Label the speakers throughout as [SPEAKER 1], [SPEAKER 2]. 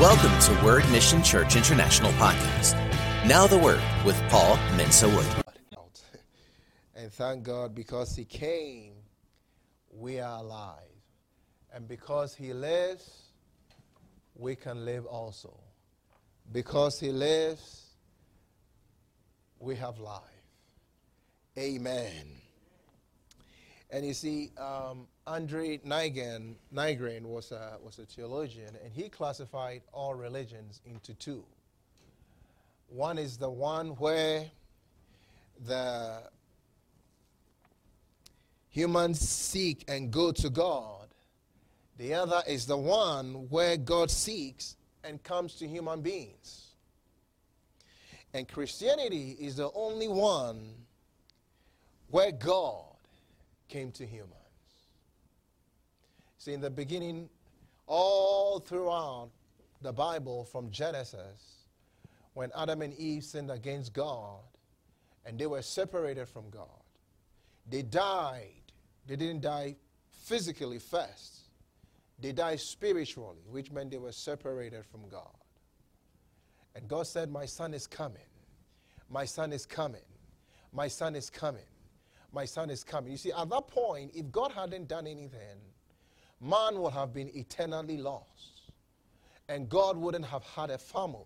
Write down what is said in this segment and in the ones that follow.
[SPEAKER 1] Welcome to Word Mission Church International Podcast. Now the Word with Paul Mensa Wood.
[SPEAKER 2] And thank God because He came, we are alive. And because He lives, we can live also. Because He lives, we have life. Amen. And you see, um, Andre Nygren, Nygren was, a, was a theologian, and he classified all religions into two. One is the one where the humans seek and go to God. The other is the one where God seeks and comes to human beings. And Christianity is the only one where God came to humans. See, in the beginning, all throughout the Bible, from Genesis, when Adam and Eve sinned against God and they were separated from God, they died. They didn't die physically first, they died spiritually, which meant they were separated from God. And God said, My son is coming. My son is coming. My son is coming my son is coming. You see, at that point, if God hadn't done anything, man would have been eternally lost. And God wouldn't have had a family.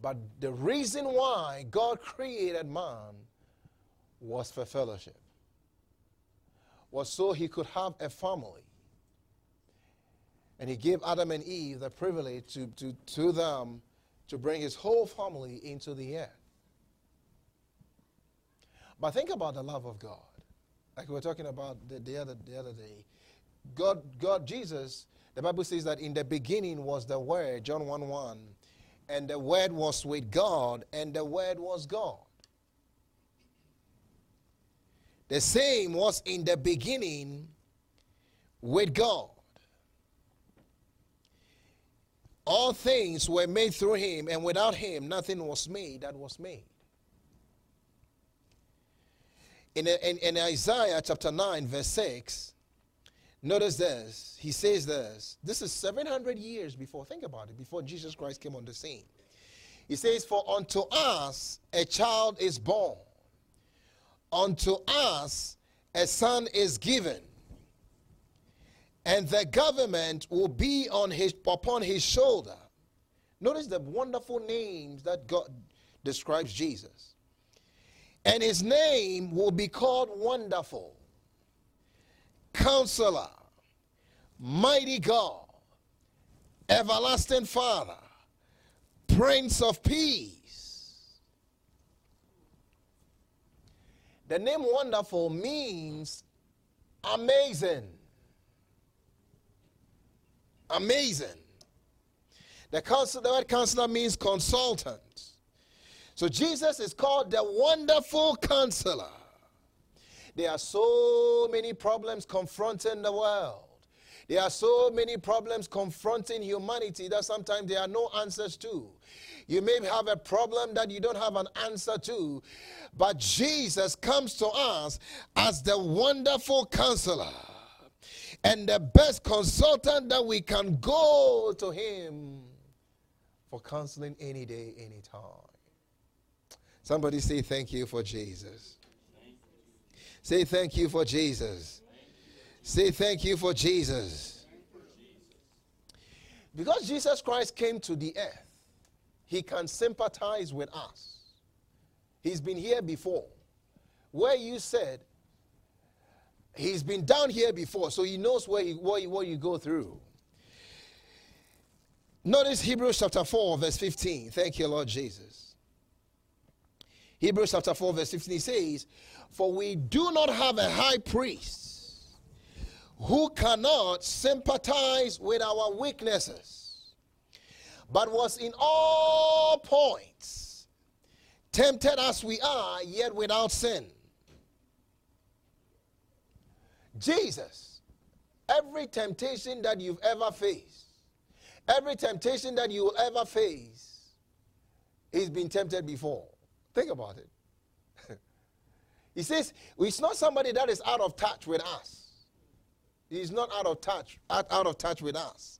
[SPEAKER 2] But the reason why God created man was for fellowship, was so he could have a family. And he gave Adam and Eve the privilege to, to, to them to bring his whole family into the earth. But think about the love of God. Like we were talking about the, the, other, the other day. God, God, Jesus, the Bible says that in the beginning was the Word, John 1 1. And the Word was with God, and the Word was God. The same was in the beginning with God. All things were made through him, and without him, nothing was made that was made. In, in, in Isaiah chapter 9, verse 6, notice this. He says this. This is 700 years before, think about it, before Jesus Christ came on the scene. He says, For unto us a child is born, unto us a son is given, and the government will be on his, upon his shoulder. Notice the wonderful names that God describes Jesus. And his name will be called Wonderful, Counselor, Mighty God, Everlasting Father, Prince of Peace. The name Wonderful means amazing. Amazing. The, the word counselor means consultant. So Jesus is called the wonderful counselor. There are so many problems confronting the world. There are so many problems confronting humanity that sometimes there are no answers to. You may have a problem that you don't have an answer to, but Jesus comes to us as the wonderful counselor and the best consultant that we can go to him for counseling any day, any time. Somebody say thank you for Jesus. Say thank you for Jesus. Say thank you for Jesus. Because Jesus Christ came to the earth, he can sympathize with us. He's been here before. Where you said, he's been down here before, so he knows where what, what you go through. Notice Hebrews chapter 4, verse 15. Thank you, Lord Jesus. Hebrews chapter 4, verse 15 says, For we do not have a high priest who cannot sympathize with our weaknesses, but was in all points tempted as we are, yet without sin. Jesus, every temptation that you've ever faced, every temptation that you will ever face, he's been tempted before. Think about it. he says, it's not somebody that is out of touch with us. He's not out of touch, out, out of touch with us.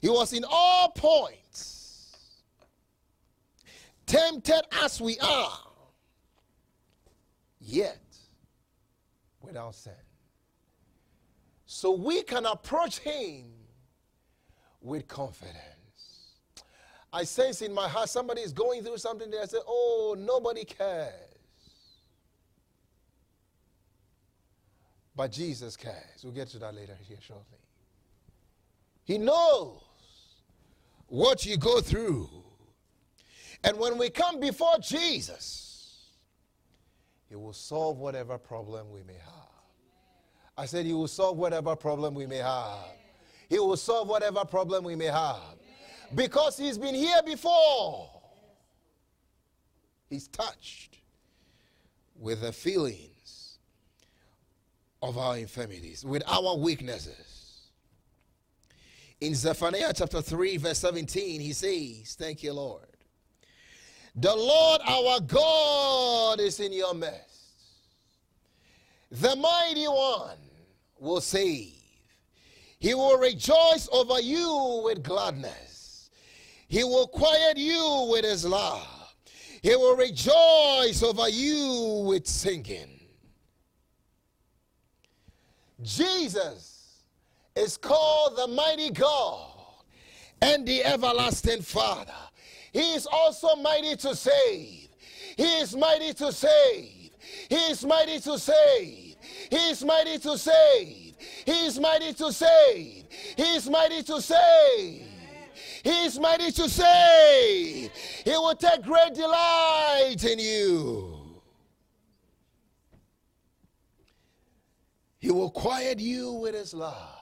[SPEAKER 2] He was in all points tempted as we are, yet without sin. So we can approach Him with confidence. I sense in my heart somebody is going through something. I say, Oh, nobody cares. But Jesus cares. We'll get to that later here shortly. He knows what you go through. And when we come before Jesus, He will solve whatever problem we may have. I said, He will solve whatever problem we may have. He will solve whatever problem we may have. Because He's been here before. He's touched with the feelings of our infirmities, with our weaknesses. In Zephaniah chapter 3, verse 17, he says, Thank you, Lord. The Lord our God is in your midst. The mighty one will save. He will rejoice over you with gladness. He will quiet you with his love. He will rejoice over you with singing. Jesus is called the mighty God and the everlasting Father. He is also mighty to save. He is mighty to save. He is mighty to save. He is mighty to save. He is mighty to save. He is mighty to save. He is mighty to save. He will take great delight in you. He will quiet you with his love.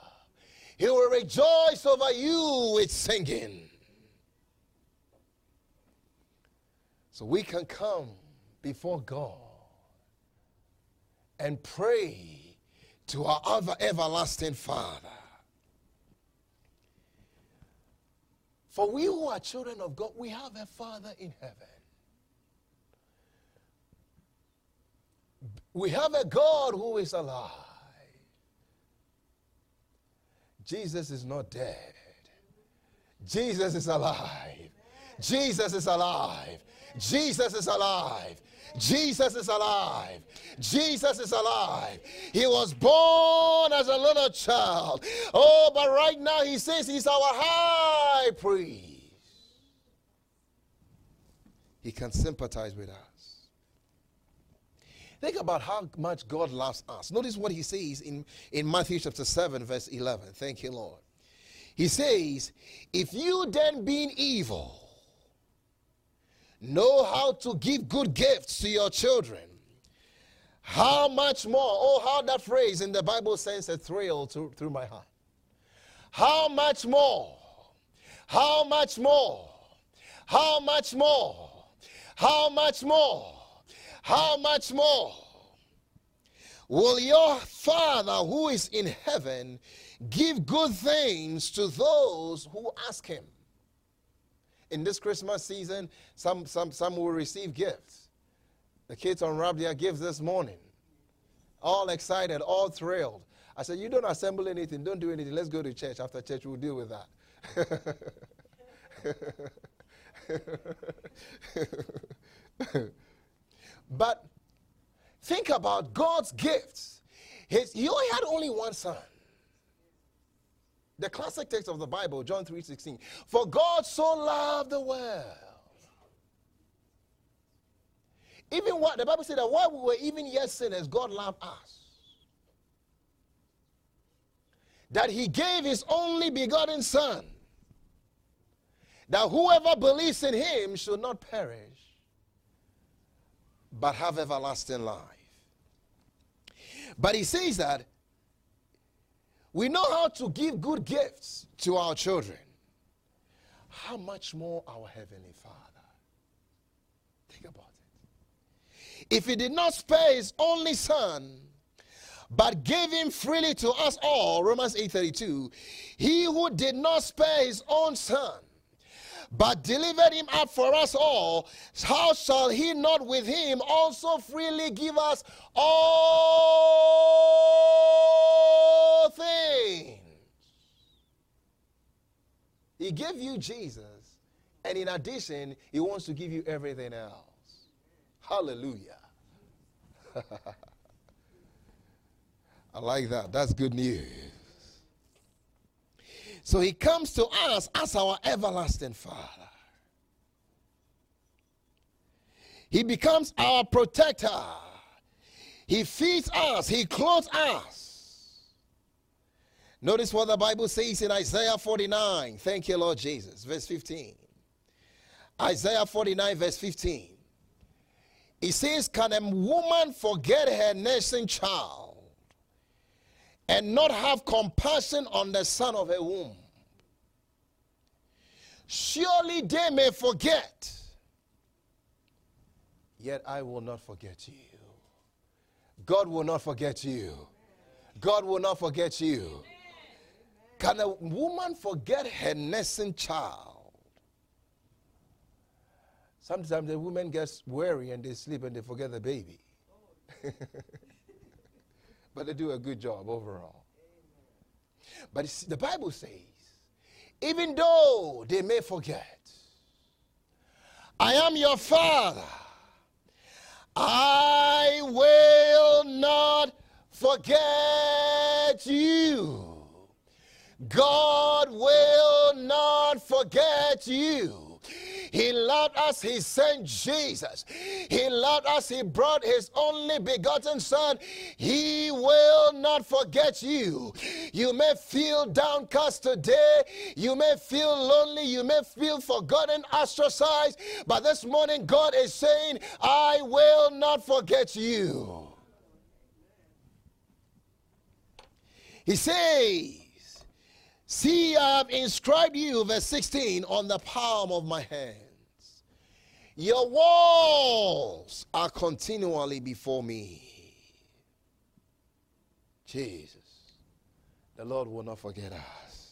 [SPEAKER 2] He will rejoice over you with singing. So we can come before God and pray to our other everlasting Father. For we who are children of God, we have a Father in heaven. We have a God who is alive. Jesus is not dead. Jesus is alive. Jesus is alive. Jesus is alive. Jesus is alive. Jesus is alive. He was born as a little child. Oh, but right now he says he's our high priest. He can sympathize with us. Think about how much God loves us. Notice what he says in, in Matthew chapter 7, verse 11. Thank you, Lord. He says, If you then being evil, know how to give good gifts to your children, how much more? Oh, how that phrase in the Bible sends a thrill to, through my heart. How much more? How much more? How much more? How much more? How much more? Will your Father who is in heaven give good things to those who ask him? In this Christmas season, some, some, some will receive gifts. The kids unwrapped their gifts this morning, all excited, all thrilled. I said, You don't assemble anything, don't do anything. Let's go to church. After church, we'll deal with that. but think about God's gifts. His, he only had only one son. The classic text of the Bible, John 3:16. For God so loved the world. Even what the Bible said that while we were even yet sinners, God loved us. That he gave his only begotten son. That whoever believes in him should not perish, but have everlasting life. But he says that we know how to give good gifts to our children. How much more our Heavenly Father? Think about it. If He did not spare His only Son, but gave him freely to us all romans 8.32 he who did not spare his own son but delivered him up for us all, how shall he not with him also freely give us all things? He gave you Jesus, and in addition, He wants to give you everything else. Hallelujah. I like that. That's good news. So He comes to us as our everlasting Father. He becomes our protector. He feeds us, He clothes us. Notice what the Bible says in Isaiah 49. Thank you, Lord Jesus. Verse 15. Isaiah 49, verse 15. He says, Can a woman forget her nursing child and not have compassion on the son of a womb? Surely they may forget, yet I will not forget you. God will not forget you. God will not forget you. Can a woman forget her nursing child? Sometimes the woman gets weary and they sleep and they forget the baby. but they do a good job overall. But the Bible says, even though they may forget, I am your father. I will not forget you. God will not forget you. He loved us, He sent Jesus. He loved us, He brought His only begotten Son. He will not forget you. You may feel downcast today. You may feel lonely. You may feel forgotten, ostracized. But this morning, God is saying, I will not forget you. He says, See, I have inscribed you, verse 16, on the palm of my hands. Your walls are continually before me. Jesus, the Lord will not forget us.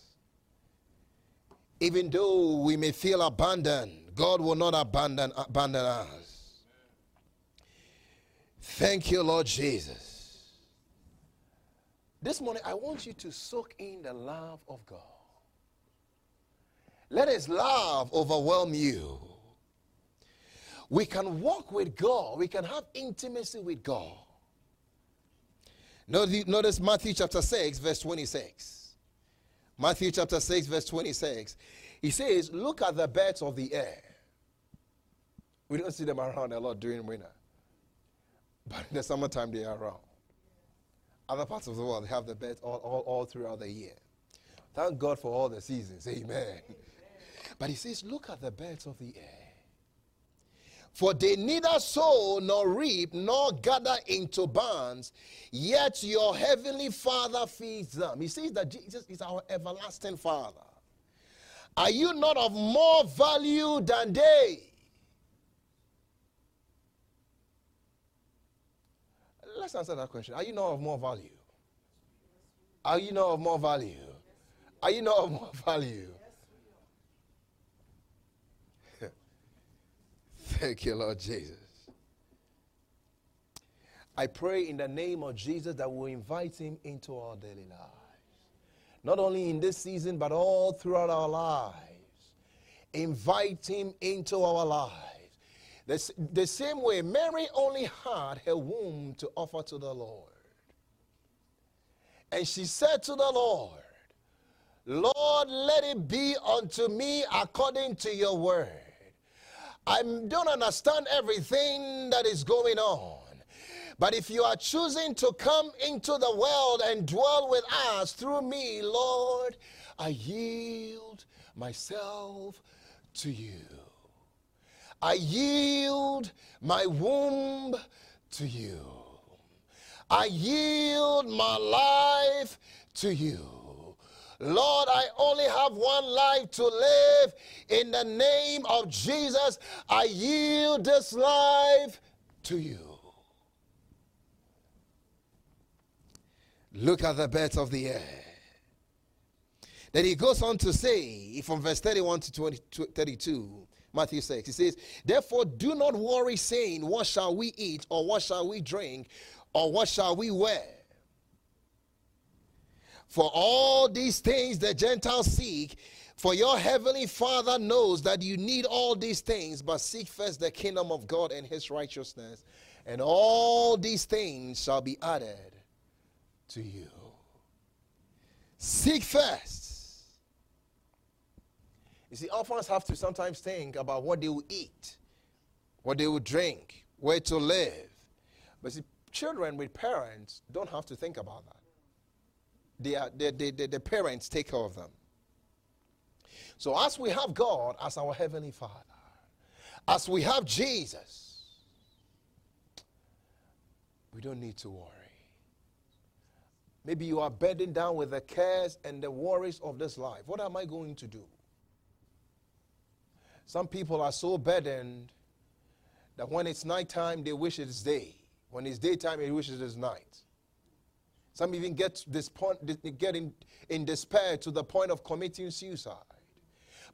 [SPEAKER 2] Even though we may feel abandoned, God will not abandon, abandon us. Thank you, Lord Jesus. This morning, I want you to soak in the love of God. Let His love overwhelm you. We can walk with God, we can have intimacy with God. Notice Matthew chapter 6, verse 26. Matthew chapter 6, verse 26. He says, Look at the birds of the air. We don't see them around a lot during winter, but in the summertime they are around. Other parts of the world they have the birds all, all, all throughout the year. Thank God for all the seasons. Amen. Amen. But he says, Look at the birds of the air. For they neither sow nor reap nor gather into barns, yet your heavenly Father feeds them. He says that Jesus is our everlasting Father. Are you not of more value than they? Let's answer that question. Are you not of more value? Are you not of more value? Are you not of more value? Thank you, Lord Jesus. I pray in the name of Jesus that we'll invite him into our daily lives. Not only in this season, but all throughout our lives. Invite him into our lives. The, the same way, Mary only had her womb to offer to the Lord. And she said to the Lord, Lord, let it be unto me according to your word. I don't understand everything that is going on. But if you are choosing to come into the world and dwell with us through me, Lord, I yield myself to you. I yield my womb to you. I yield my life to you. Lord, I only have one life to live. In the name of Jesus, I yield this life to you. Look at the birds of the air. Then he goes on to say, from verse 31 to 20, 32, Matthew 6. He says, Therefore, do not worry, saying, What shall we eat, or what shall we drink, or what shall we wear? For all these things the Gentiles seek, For your heavenly Father knows that you need all these things, but seek first the kingdom of God and his righteousness, and all these things shall be added to you. Seek first. You see, orphans have to sometimes think about what they will eat, what they will drink, where to live. But see, children with parents don't have to think about that. They are, the parents take care of them. So, as we have God as our Heavenly Father, as we have Jesus, we don't need to worry. Maybe you are burdened down with the cares and the worries of this life. What am I going to do? Some people are so burdened that when it's nighttime, they wish it's day. When it's daytime, they wish it is night. Some even get, this point, get in, in despair to the point of committing suicide.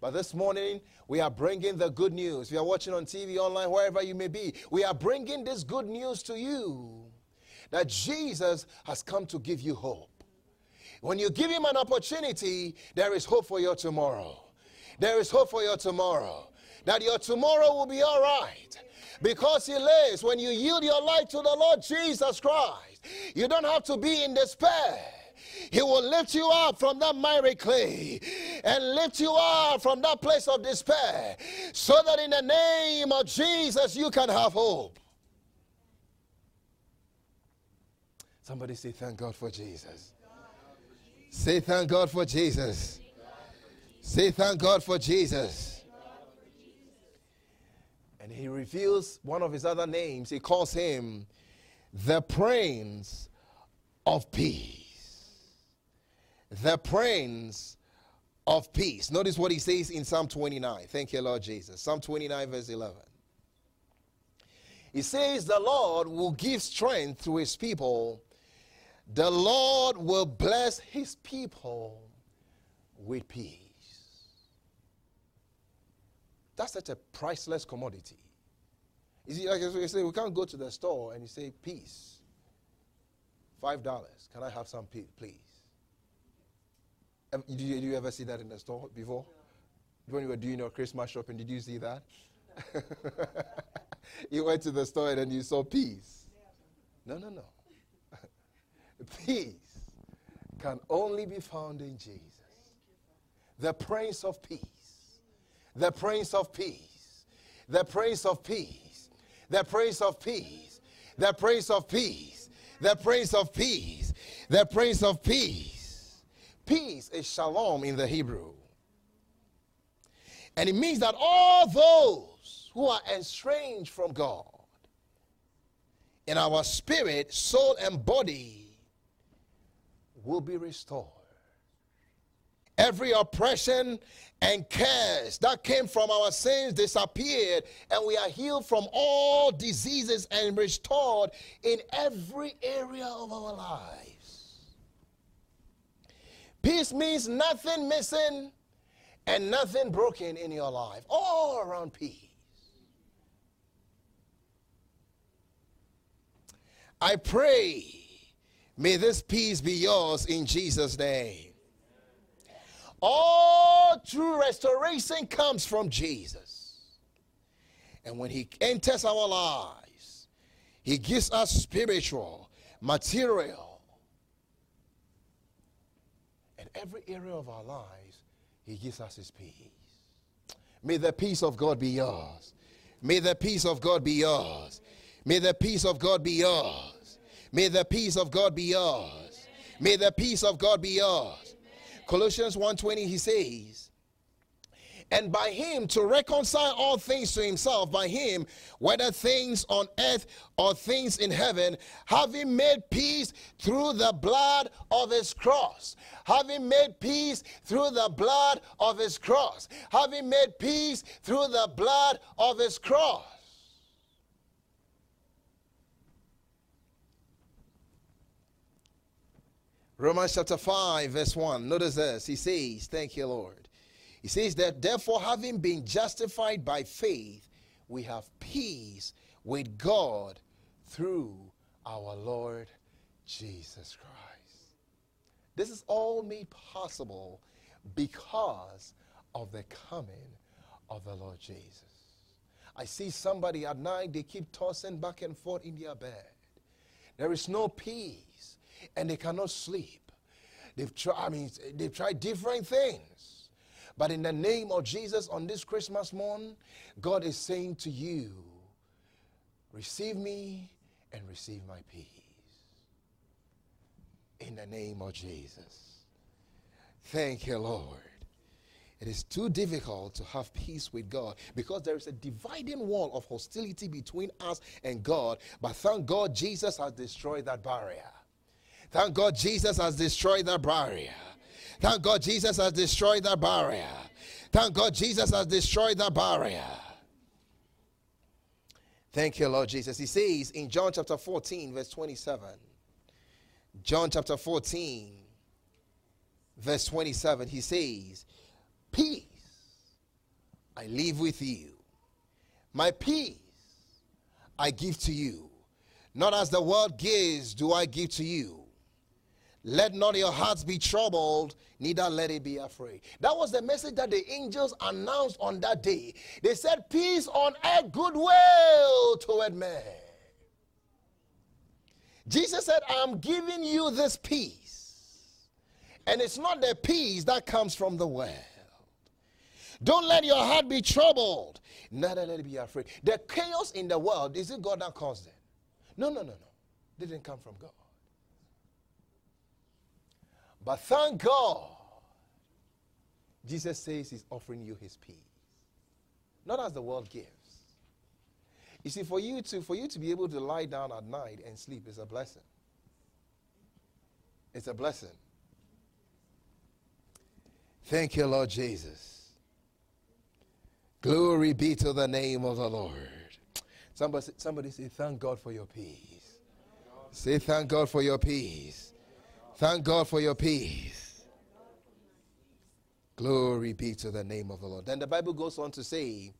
[SPEAKER 2] But this morning, we are bringing the good news. If you are watching on TV, online, wherever you may be, we are bringing this good news to you that Jesus has come to give you hope. When you give him an opportunity, there is hope for your tomorrow. There is hope for your tomorrow. That your tomorrow will be all right because he lives. When you yield your life to the Lord Jesus Christ, you don't have to be in despair. He will lift you up from that miry clay and lift you up from that place of despair so that in the name of Jesus you can have hope. Somebody say, Thank God for Jesus. Say, Thank God for Jesus. Say, Thank God for Jesus. And he reveals one of his other names. He calls him the Prince of Peace. The Prince of Peace. Notice what he says in Psalm 29. Thank you, Lord Jesus. Psalm 29, verse 11. He says, The Lord will give strength to his people, the Lord will bless his people with peace. That's such a priceless commodity. You see, like I say, we can't go to the store and you say, peace. Five dollars. Can I have some peace, please? Did you, you, ever see that in the store before? When you were doing your Christmas shopping, did you see that? you went to the store and you saw peace. No, no, no. peace can only be found in Jesus, the Prince of Peace the Prince of Peace, the Prince of Peace, the Prince of Peace, the Prince of Peace, the Prince of Peace, the Prince of Peace. Peace is shalom in the Hebrew. And it means that all those who are estranged from God in our spirit, soul, and body will be restored. Every oppression and curse that came from our sins disappeared, and we are healed from all diseases and restored in every area of our lives. Peace means nothing missing and nothing broken in your life, all around peace. I pray, may this peace be yours in Jesus' name. All true restoration comes from Jesus. And when He enters our lives, He gives us spiritual, material, and every area of our lives, He gives us His peace. May the peace of God be yours. May the peace of God be yours. May the peace of God be yours. May the peace of God be yours. May the peace of God be yours. Colossians 1:20 he says, and by him to reconcile all things to himself, by him, whether things on earth or things in heaven, having made peace through the blood of his cross. Having made peace through the blood of his cross. Having made peace through the blood of his cross. Romans chapter 5, verse 1. Notice this. He says, Thank you, Lord. He says that therefore, having been justified by faith, we have peace with God through our Lord Jesus Christ. This is all made possible because of the coming of the Lord Jesus. I see somebody at night, they keep tossing back and forth in their bed. There is no peace, and they cannot sleep. They've tried, I mean, they've tried different things. But in the name of Jesus, on this Christmas morn, God is saying to you, receive me and receive my peace. In the name of Jesus. Thank you, Lord. It is too difficult to have peace with God because there is a dividing wall of hostility between us and God. But thank God Jesus has destroyed that barrier. Thank God Jesus has destroyed that barrier. Thank God Jesus has destroyed that barrier. Thank God Jesus has destroyed that barrier. Thank you, Lord Jesus. He says in John chapter 14, verse 27. John chapter 14, verse 27, he says, Peace I leave with you. My peace I give to you. Not as the world gives, do I give to you. Let not your hearts be troubled, neither let it be afraid. That was the message that the angels announced on that day. They said, Peace on earth, goodwill toward men. Jesus said, I'm giving you this peace. And it's not the peace that comes from the world. Don't let your heart be troubled. Neither let it be afraid. The chaos in the world, is it God that caused it? No, no, no, no. They didn't come from God. But thank God, Jesus says he's offering you his peace. Not as the world gives. You see, for you to for you to be able to lie down at night and sleep is a blessing. It's a blessing. Thank you, Lord Jesus. Glory be to the name of the Lord. Somebody, somebody say, Thank God for your peace. Say, Thank God for your peace. Thank God for your peace. Glory be to the name of the Lord. Then the Bible goes on to say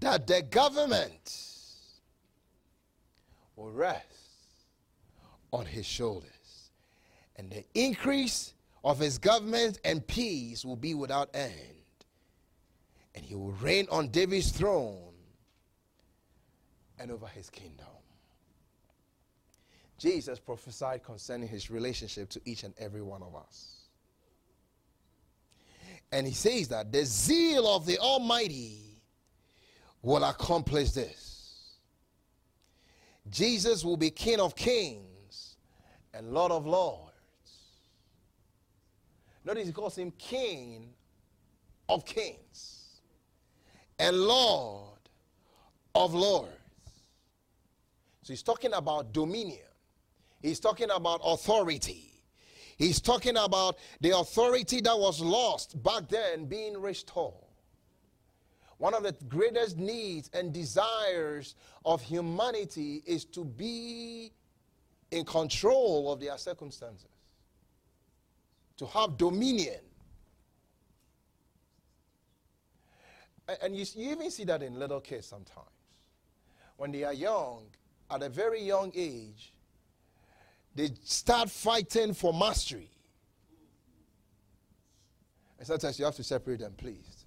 [SPEAKER 2] that the government will rest on his shoulders, and the increase of his government and peace will be without end and he will reign on David's throne and over his kingdom. Jesus prophesied concerning his relationship to each and every one of us. And he says that the zeal of the Almighty will accomplish this. Jesus will be King of kings and Lord of lords. Notice he calls him King of kings and Lord of lords. So he's talking about dominion. He's talking about authority. He's talking about the authority that was lost back then being restored. One of the greatest needs and desires of humanity is to be in control of their circumstances, to have dominion And you, you even see that in little kids sometimes. When they are young, at a very young age, they start fighting for mastery. And sometimes you have to separate them, please.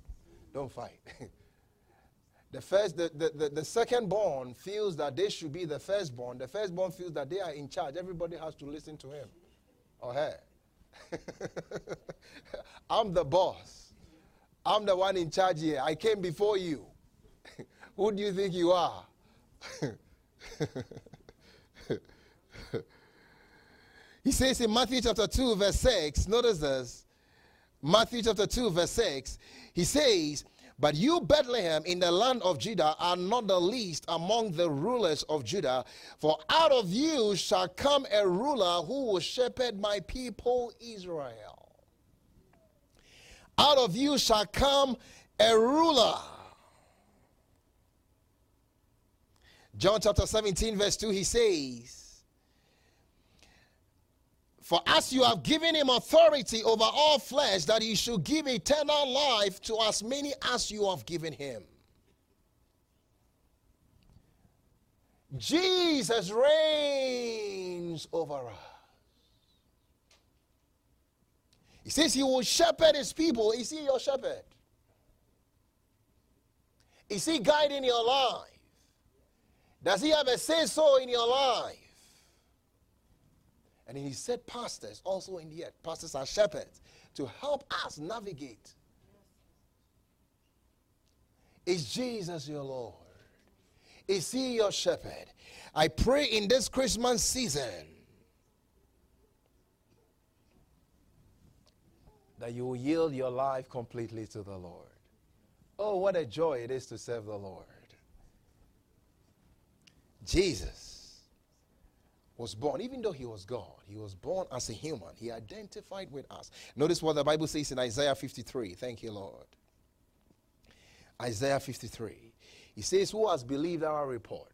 [SPEAKER 2] Don't fight. the first, the, the, the, the second born feels that they should be the firstborn. The firstborn feels that they are in charge. Everybody has to listen to him or her. I'm the boss. I'm the one in charge here. I came before you. Who do you think you are? He says in Matthew chapter 2, verse 6, notice this. Matthew chapter 2, verse 6, he says, But you, Bethlehem, in the land of Judah, are not the least among the rulers of Judah, for out of you shall come a ruler who will shepherd my people Israel. Out of you shall come a ruler. John chapter 17, verse 2, he says, For as you have given him authority over all flesh, that he should give eternal life to as many as you have given him. Jesus reigns over us. He says he will shepherd his people. Is he your shepherd? Is he guiding your life? Does he have a say so in your life? And he said, pastors also in the pastors are shepherds to help us navigate. Is Jesus your Lord? Is he your shepherd? I pray in this Christmas season that you will yield your life completely to the Lord. Oh, what a joy it is to serve the Lord. Jesus was born, even though he was God, he was born as a human. He identified with us. Notice what the Bible says in Isaiah 53. Thank you, Lord. Isaiah 53. He says, Who has believed our report?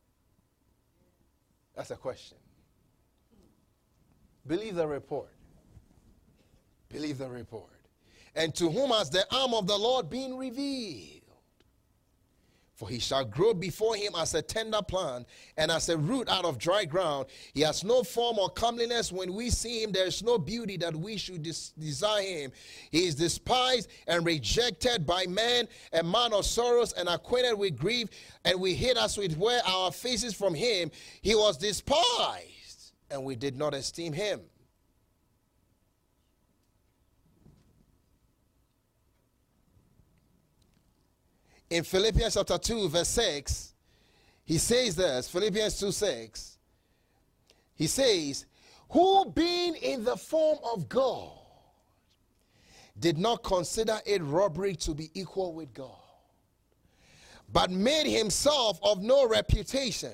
[SPEAKER 2] That's a question. Believe the report. Believe the report. And to whom has the arm of the Lord been revealed? For he shall grow before him as a tender plant and as a root out of dry ground. He has no form or comeliness. When we see him, there is no beauty that we should des- desire him. He is despised and rejected by men, a man of sorrows and acquainted with grief, and we hid us with where our faces from him. He was despised, and we did not esteem him. In Philippians chapter 2, verse 6, he says this Philippians 2 6, he says, Who being in the form of God did not consider it robbery to be equal with God, but made himself of no reputation,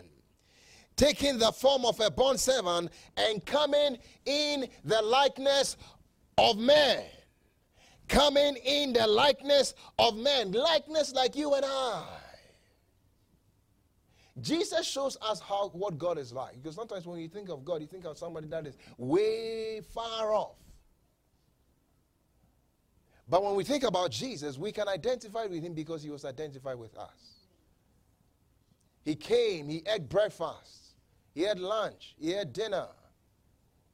[SPEAKER 2] taking the form of a bond servant and coming in the likeness of man coming in the likeness of men, likeness like you and I. Jesus shows us how what God is like. Because sometimes when you think of God, you think of somebody that is way far off. But when we think about Jesus, we can identify with him because he was identified with us. He came, he ate breakfast, he had lunch, he had dinner,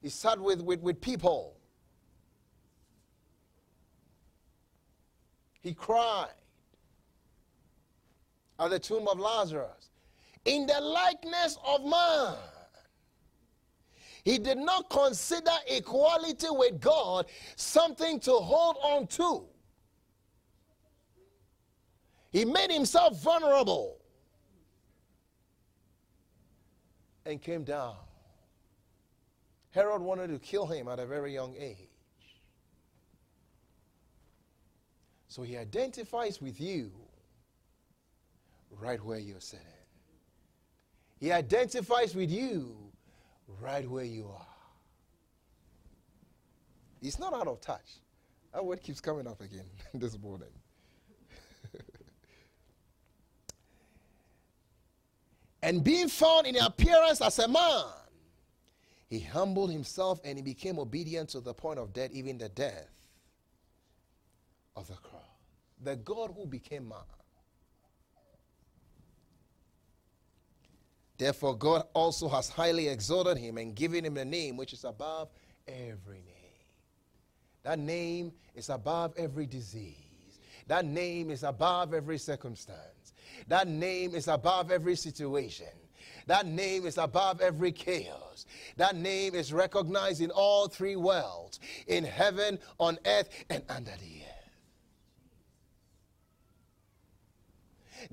[SPEAKER 2] he sat with, with, with people. He cried at the tomb of Lazarus in the likeness of man. He did not consider equality with God something to hold on to. He made himself vulnerable and came down. Herod wanted to kill him at a very young age. So he identifies with you right where you're sitting. He identifies with you right where you are. He's not out of touch. That word keeps coming up again this morning. and being found in appearance as a man, he humbled himself and he became obedient to the point of death, even the death of the cross the God who became man. Therefore, God also has highly exalted him and given him a name which is above every name. That name is above every disease. That name is above every circumstance. That name is above every situation. That name is above every chaos. That name is recognized in all three worlds in heaven, on earth, and under the earth.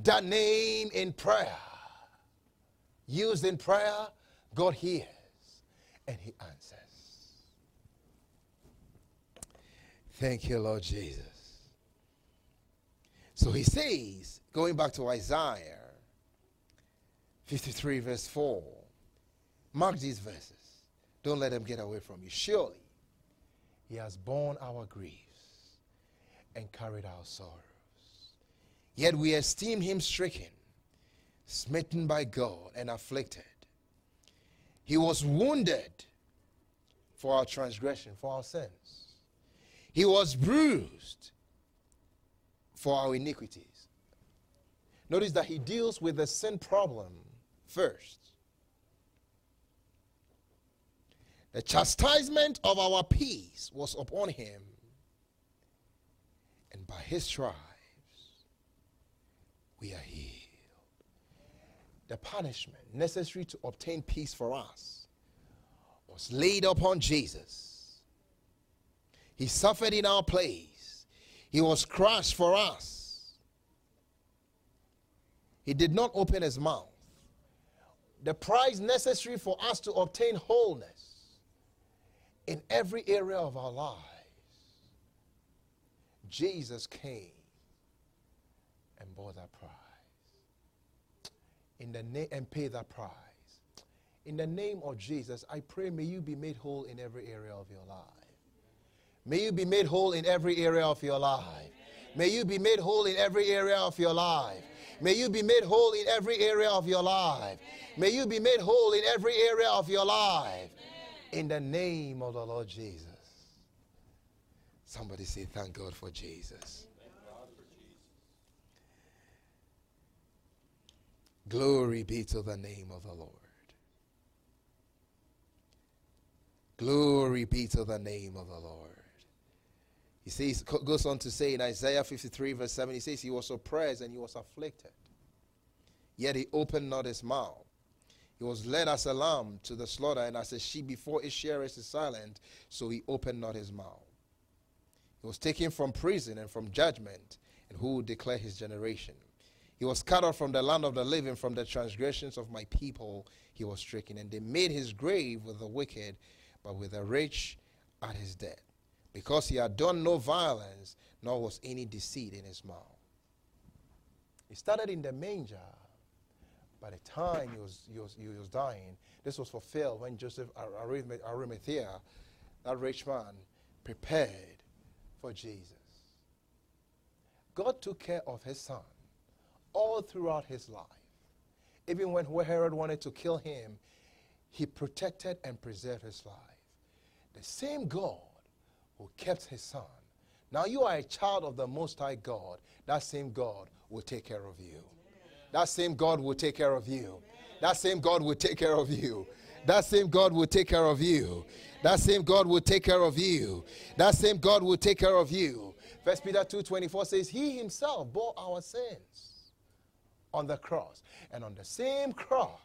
[SPEAKER 2] That name in prayer. Used in prayer, God hears and He answers. Thank you, Lord Jesus. So He says, going back to Isaiah 53, verse 4, mark these verses. Don't let them get away from you. Surely He has borne our griefs and carried our sorrows. Yet we esteem him stricken, smitten by God, and afflicted. He was wounded for our transgression, for our sins. He was bruised for our iniquities. Notice that he deals with the sin problem first. The chastisement of our peace was upon him, and by his stripes we are here. the punishment necessary to obtain peace for us was laid upon Jesus. He suffered in our place, He was crushed for us. He did not open His mouth. The price necessary for us to obtain wholeness in every area of our lives. Jesus came bore that price in the name and pay that price. In the name of Jesus, I pray may you be made whole in every area of your life. May you be made whole in every area of your life. May you be made whole in every area of your life. May you be made whole in every area of your life. May you be made whole in every area of your life. In the name of the Lord Jesus. Somebody say, Thank God for Jesus. Glory be to the name of the Lord. Glory be to the name of the Lord. He says, goes on to say in Isaiah 53, verse 7, he says, He was oppressed and he was afflicted, yet he opened not his mouth. He was led as a lamb to the slaughter, and as a sheep before its shearers is silent, so he opened not his mouth. He was taken from prison and from judgment, and who will declare his generation? He was cut off from the land of the living, from the transgressions of my people he was stricken. And they made his grave with the wicked, but with the rich at his death, because he had done no violence, nor was any deceit in his mouth. He started in the manger. By the time he was, he was, he was dying, this was fulfilled when Joseph Arimathea, that rich man, prepared for Jesus. God took care of his son all throughout his life. Even when Herod wanted to kill him, he protected and preserved his life. The same God who kept his son. Now you are a child of the Most High God. That same God will take care of you. That same God will take care of you. That same God will take care of you. That same God will take care of you. That same God will take care of you. That same God will take care of you. First Peter 2:24 says, He himself bore our sins on the cross. And on the same cross,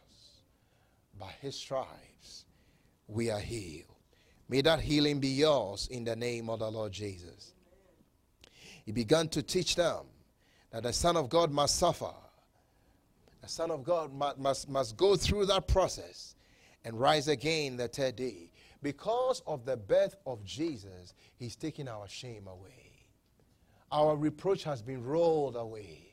[SPEAKER 2] by his stripes, we are healed. May that healing be yours in the name of the Lord Jesus. He began to teach them that the Son of God must suffer. The Son of God must, must, must go through that process and rise again the third day. Because of the birth of Jesus, He's taking our shame away. Our reproach has been rolled away.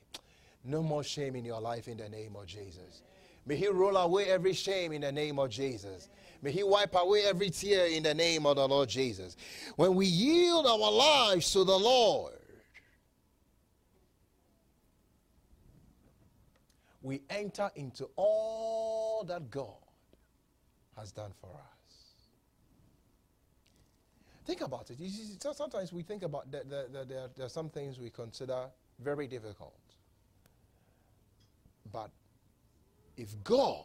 [SPEAKER 2] No more shame in your life in the name of Jesus. May He roll away every shame in the name of Jesus. May He wipe away every tear in the name of the Lord Jesus. When we yield our lives to the Lord, we enter into all that God has done for us. Think about it. See, sometimes we think about that, there are some things we consider very difficult. But if God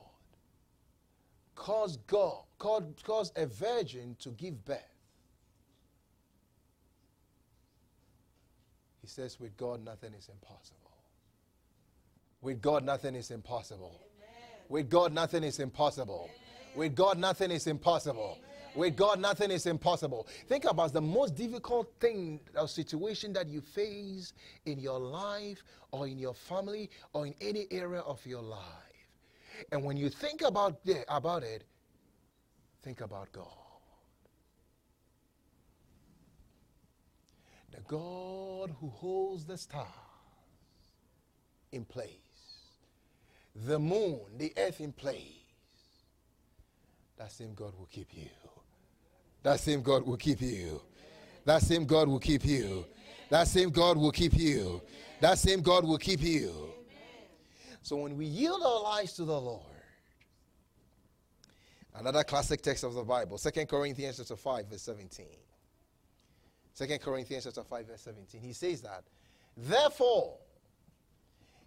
[SPEAKER 2] caused God, caused, a virgin to give birth, he says, with God, nothing is impossible. With God, nothing is impossible. Amen. With God, nothing is impossible. Amen. With God, nothing is impossible. Amen. With God, nothing is impossible. Think about the most difficult thing or situation that you face in your life or in your family or in any area of your life. And when you think about, it, about it, think about God. The God who holds the stars in place, the moon, the earth in place. That same God will keep you. That same God will keep you. That same God will keep you. That same God will keep you. That same God will keep you. So when we yield our lives to the Lord, another classic text of the Bible, 2 Corinthians chapter 5, verse 17. 2 Corinthians chapter 5, verse 17. He says that, therefore,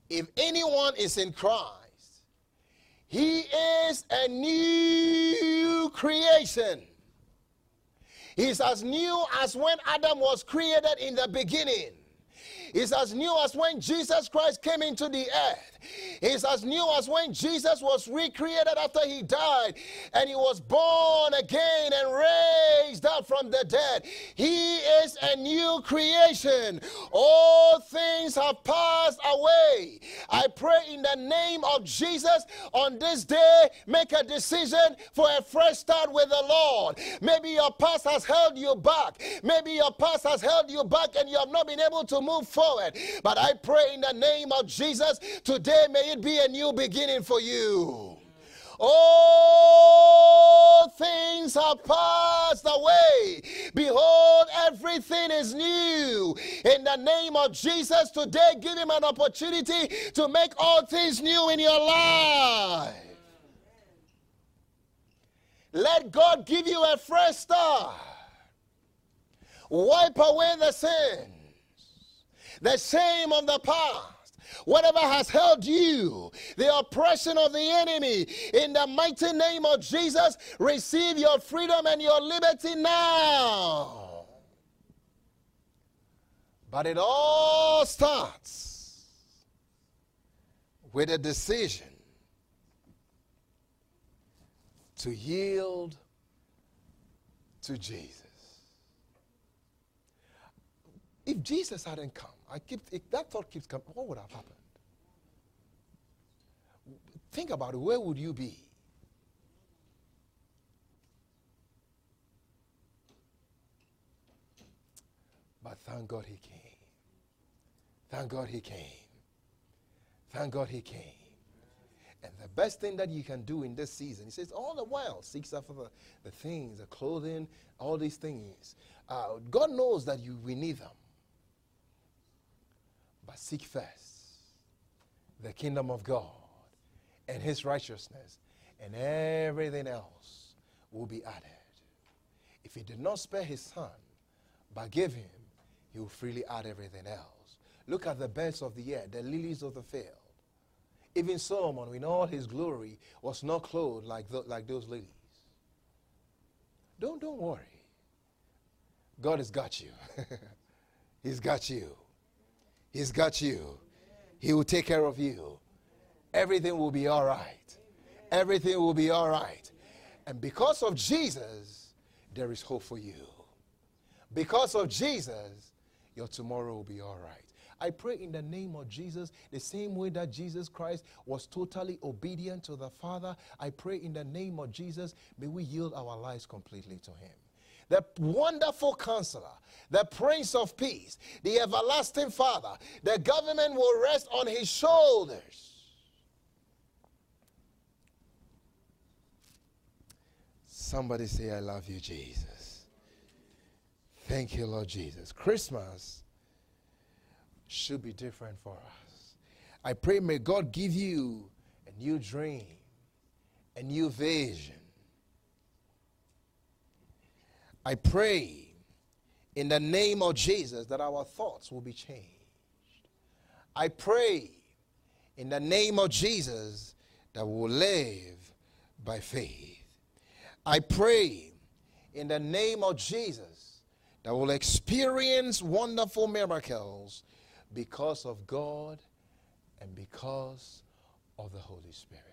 [SPEAKER 2] if anyone is in Christ, he is a new creation. He's as new as when Adam was created in the beginning. It's as new as when Jesus Christ came into the earth. Is as new as when Jesus was recreated after he died and he was born again and raised up from the dead. He is a new creation. All things have passed away. I pray in the name of Jesus on this day, make a decision for a fresh start with the Lord. Maybe your past has held you back. Maybe your past has held you back and you have not been able to move forward. But I pray in the name of Jesus, today may it be a new beginning for you. All things have passed away. Behold, everything is new. In the name of Jesus, today give him an opportunity to make all things new in your life. Let God give you a fresh start. Wipe away the sins, the shame of the past whatever has held you, the oppression of the enemy, in the mighty name of Jesus, receive your freedom and your liberty now. But it all starts with a decision to yield to Jesus. If Jesus hadn't come, I keep that thought keeps coming, what would have happened? Think about it. Where would you be? But thank God he came. Thank God he came. Thank God he came. And the best thing that you can do in this season, he says, all the while, seeks after the, the things, the clothing, all these things. Uh, God knows that you we need them. Seek first the kingdom of God and his righteousness, and everything else will be added. If he did not spare his son, but gave him, he will freely add everything else. Look at the birds of the air, the lilies of the field. Even Solomon, in all his glory, was not clothed like, the, like those lilies. Don't, don't worry. God has got you. He's got you. He's got you. He will take care of you. Everything will be all right. Everything will be all right. And because of Jesus, there is hope for you. Because of Jesus, your tomorrow will be all right. I pray in the name of Jesus, the same way that Jesus Christ was totally obedient to the Father, I pray in the name of Jesus, may we yield our lives completely to Him the wonderful counselor, the prince of peace, the everlasting father. The government will rest on his shoulders. Somebody say, I love you, Jesus. Thank you, Lord Jesus. Christmas should be different for us. I pray, may God give you a new dream, a new vision I pray in the name of Jesus that our thoughts will be changed. I pray in the name of Jesus that we will live by faith. I pray in the name of Jesus that we'll experience wonderful miracles because of God and because of the Holy Spirit.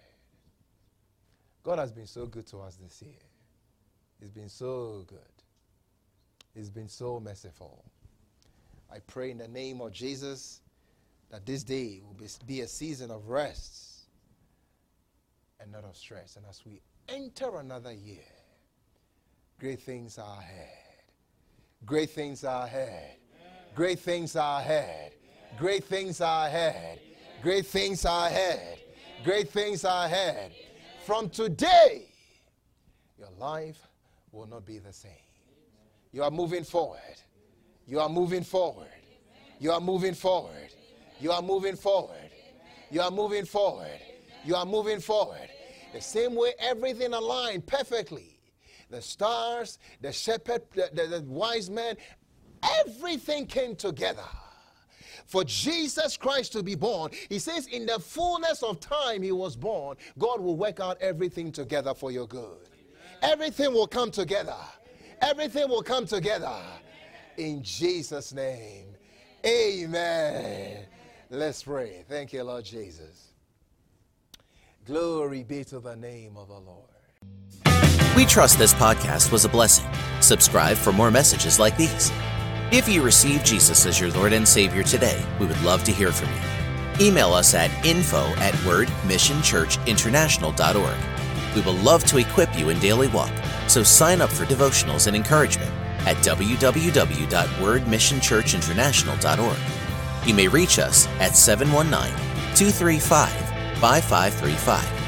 [SPEAKER 2] God has been so good to us this year. He's been so good. He's been so merciful. I pray in the name of Jesus that this day will be a season of rest and not of stress. And as we enter another year, great things are ahead. Great things are ahead. Great things are ahead. Great things are ahead. Great things are ahead. Great things are ahead. From today, your life will not be the same. You are moving forward. You are moving forward. You are moving forward. You are moving forward. You are moving forward. You are moving forward. The same way everything aligned perfectly. The stars, the shepherd, the, the, the wise men, everything came together for Jesus Christ to be born. He says, in the fullness of time he was born, God will work out everything together for your good. Everything will come together. Everything will come together in Jesus' name. Amen. Let's pray. Thank you, Lord Jesus. Glory be to the name of the Lord.
[SPEAKER 1] We trust this podcast was a blessing. Subscribe for more messages like these. If you receive Jesus as your Lord and Savior today, we would love to hear from you. Email us at info at wordmissionchurchinternational.org. We will love to equip you in daily walk, so sign up for devotionals and encouragement at www.wordmissionchurchinternational.org. You may reach us at 719 235 5535